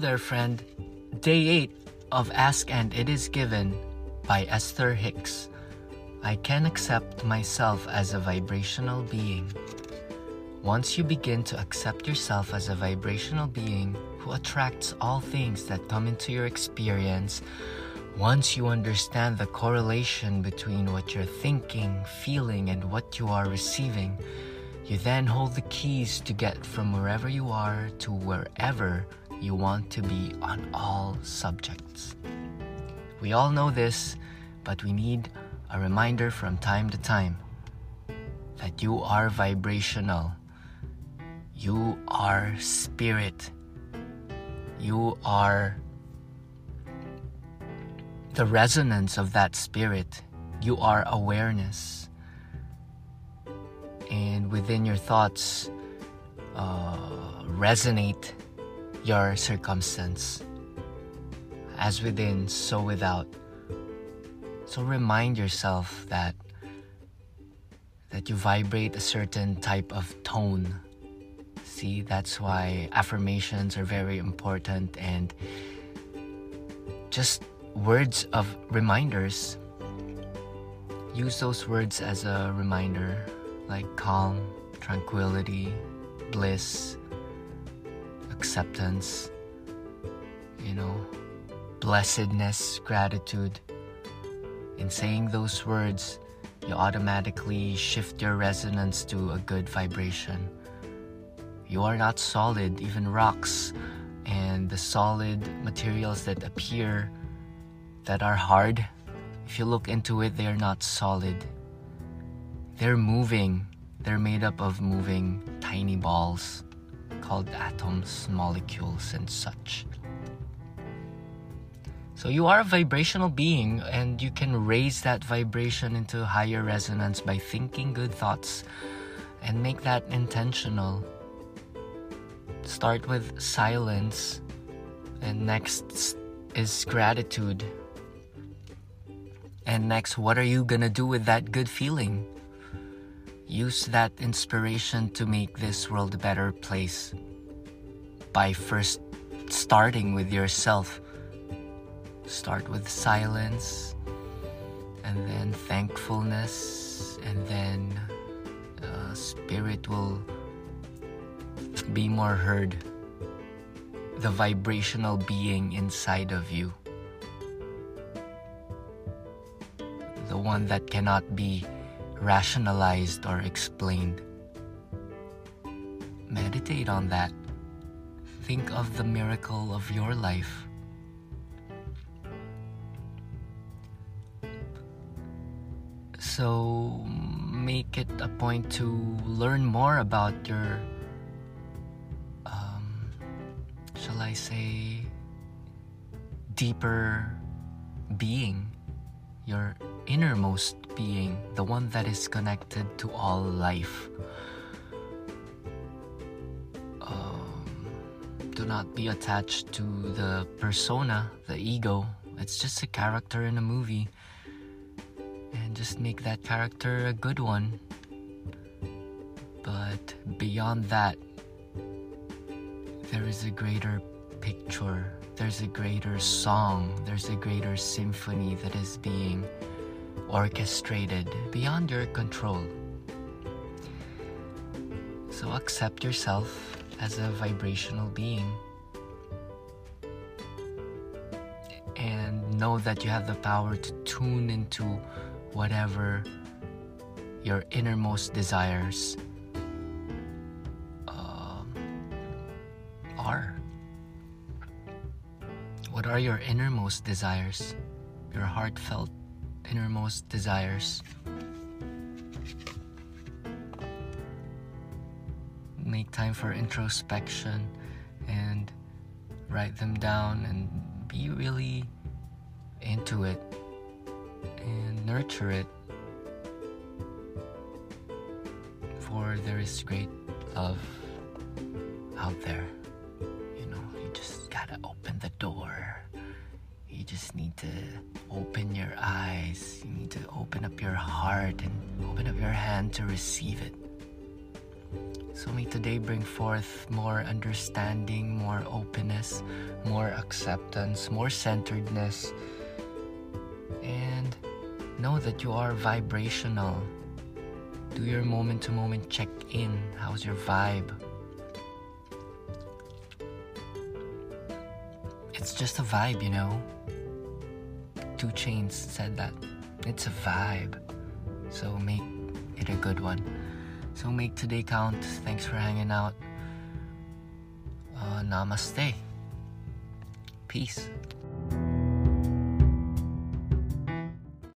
there, friend. Day 8 of Ask and It Is Given by Esther Hicks. I can accept myself as a vibrational being. Once you begin to accept yourself as a vibrational being who attracts all things that come into your experience, once you understand the correlation between what you're thinking, feeling, and what you are receiving, you then hold the keys to get from wherever you are to wherever you want to be on all subjects. We all know this, but we need a reminder from time to time that you are vibrational. You are spirit. You are the resonance of that spirit. You are awareness. And within your thoughts, uh, resonate your circumstance. As within, so without. So remind yourself that that you vibrate a certain type of tone. See, that's why affirmations are very important and just words of reminders. Use those words as a reminder, like calm, tranquility, bliss, acceptance, you know, blessedness, gratitude. In saying those words, you automatically shift your resonance to a good vibration. You are not solid, even rocks and the solid materials that appear that are hard, if you look into it, they are not solid. They're moving, they're made up of moving tiny balls called atoms, molecules, and such. So you are a vibrational being, and you can raise that vibration into higher resonance by thinking good thoughts and make that intentional. Start with silence, and next is gratitude. And next, what are you gonna do with that good feeling? Use that inspiration to make this world a better place by first starting with yourself. Start with silence, and then thankfulness, and then uh, spirit will be more heard. The vibrational being inside of you. the one that cannot be rationalized or explained. Meditate on that. Think of the miracle of your life. So make it a point to learn more about your, um, shall I say, deeper being, your innermost being, the one that is connected to all life. Um, do not be attached to the persona, the ego. It's just a character in a movie. And just make that character a good one. But beyond that, there is a greater picture, there's a greater song, there's a greater symphony that is being orchestrated beyond your control. So accept yourself as a vibrational being and know that you have the power to tune into whatever your innermost desires uh, are. What are your innermost desires? Your heartfelt innermost desires. Make time for introspection and write them down and be really into it and nurture it. For there is great love out there. You know, you just gotta open door. You just need to open your eyes. You need to open up your heart and open up your hand to receive it. So may today bring forth more understanding, more openness, more acceptance, more centeredness, and know that you are vibrational. Do your moment to moment check in. How's your vibe? It's just a vibe, you know. 2 Chainz said that. It's a vibe. So make it a good one. So make today count. Thanks for hanging out. Uh, namaste. Peace.